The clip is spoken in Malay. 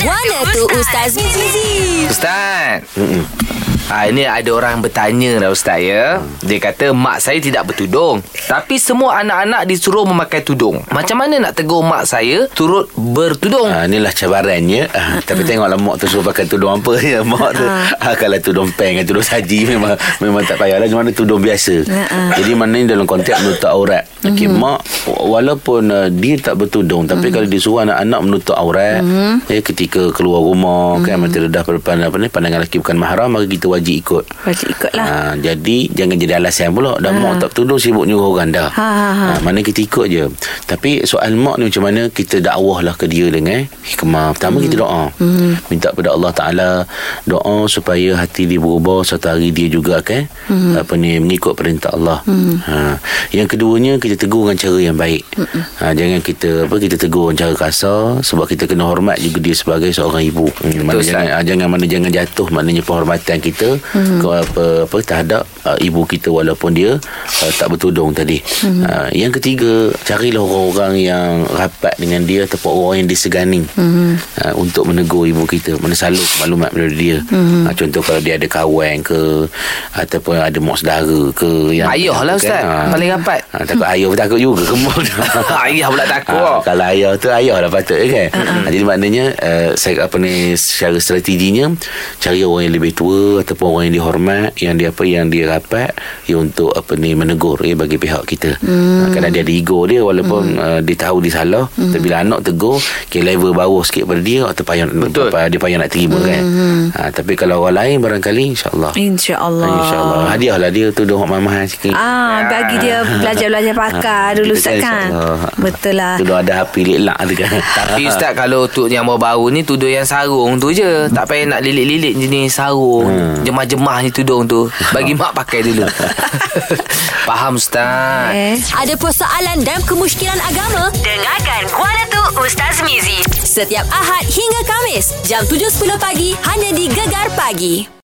Guana tu Ustaz Mizi. Ustaz. Ha, ini ada orang bertanya dah Ustaz ya. Dia kata mak saya tidak bertudung. Tapi semua anak-anak disuruh memakai tudung. Macam mana nak tegur mak saya turut bertudung? Ha, inilah cabarannya. Ha, tapi tengoklah mak tu suruh pakai tudung apa ya. Mak tu. Ha, kalau tudung peng, tudung saji memang memang tak payahlah. Cuma mana tudung biasa. Jadi maknanya dalam konteks menutup aurat. Okey, mak walaupun uh, dia tak bertudung tapi kalau disuruh anak-anak menutup aurat ya ketika keluar rumah kan mata dedah pada pandang apa ni pandangan lelaki bukan mahram maka kita wajib ikut. Wajib ikutlah. Ha, jadi jangan jadi alasan pula dah mak tak bertudung sibuk nyuruh orang dah. Ha, ha, ha. mana kita ikut je. Tapi soal mak ni macam mana kita dakwah lah ke dia dengan hikmah. Pertama kita doa. Minta pada Allah Taala doa supaya hati dia berubah satu hari dia juga kan apa ni mengikut perintah Allah. Ha. Yang keduanya kita tegur dengan cara yang baik. Ha, jangan kita apa kita tegur dengan cara kasar sebab kita kena hormat juga dia sebagai seorang ibu. Hmm, mana jangan ah, jangan mana jangan jatuh maknanya penghormatan kita ke apa apa terhadap uh, ibu kita walaupun dia uh, tak bertudung tadi. Uh, yang ketiga, carilah orang-orang yang rapat dengan dia ataupun orang yang disegani uh, untuk menegur ibu kita. Mana selalu maklumat daripada dia. Uh, contoh kalau dia ada kawan ke ataupun ada mak saudara ke yang Ayah lah Ustaz. Ah. Paling rapat. Ha, takut ayah pun takut juga kemul. Ayah pula takut. Ha, kalau ayah tu ayah dah patut kan. Uh-huh. Jadi maknanya uh, saya apa ni secara strateginya cari orang yang lebih tua ataupun orang yang dihormat yang dia apa yang dia rapat ya untuk apa ni menegur ya bagi pihak kita. Hmm. Ha, kadang dia ada ego dia walaupun hmm. uh, dia tahu dia salah hmm. tapi bila anak tegur ke level bawah sikit pada dia atau payah Betul. apa, dia payah nak terima hmm. kan. Ha, tapi kalau orang lain barangkali insyaallah. InsyaAllah. InsyaAllah Hadiahlah dia tudung mamah sikit. Ah, bagi dia belajar-belajar pakar dulu Ustaz kan. Betul lah. Tu ada api lelak tu kan. Tapi Ustaz kalau tu yang baru-baru ni tudung yang sarung tu je. Tak payah nak lilit-lilit jenis sarung. Hmm. Jemah-jemah ni tudung tu. Bagi mak pakai dulu. Faham Ustaz. Eh. Ada persoalan dan kemusykilan agama? Dengarkan Guana tu Ustaz Mizi. Setiap Ahad hingga Kamis, jam 7.10 pagi, hanya di Gegar Pagi.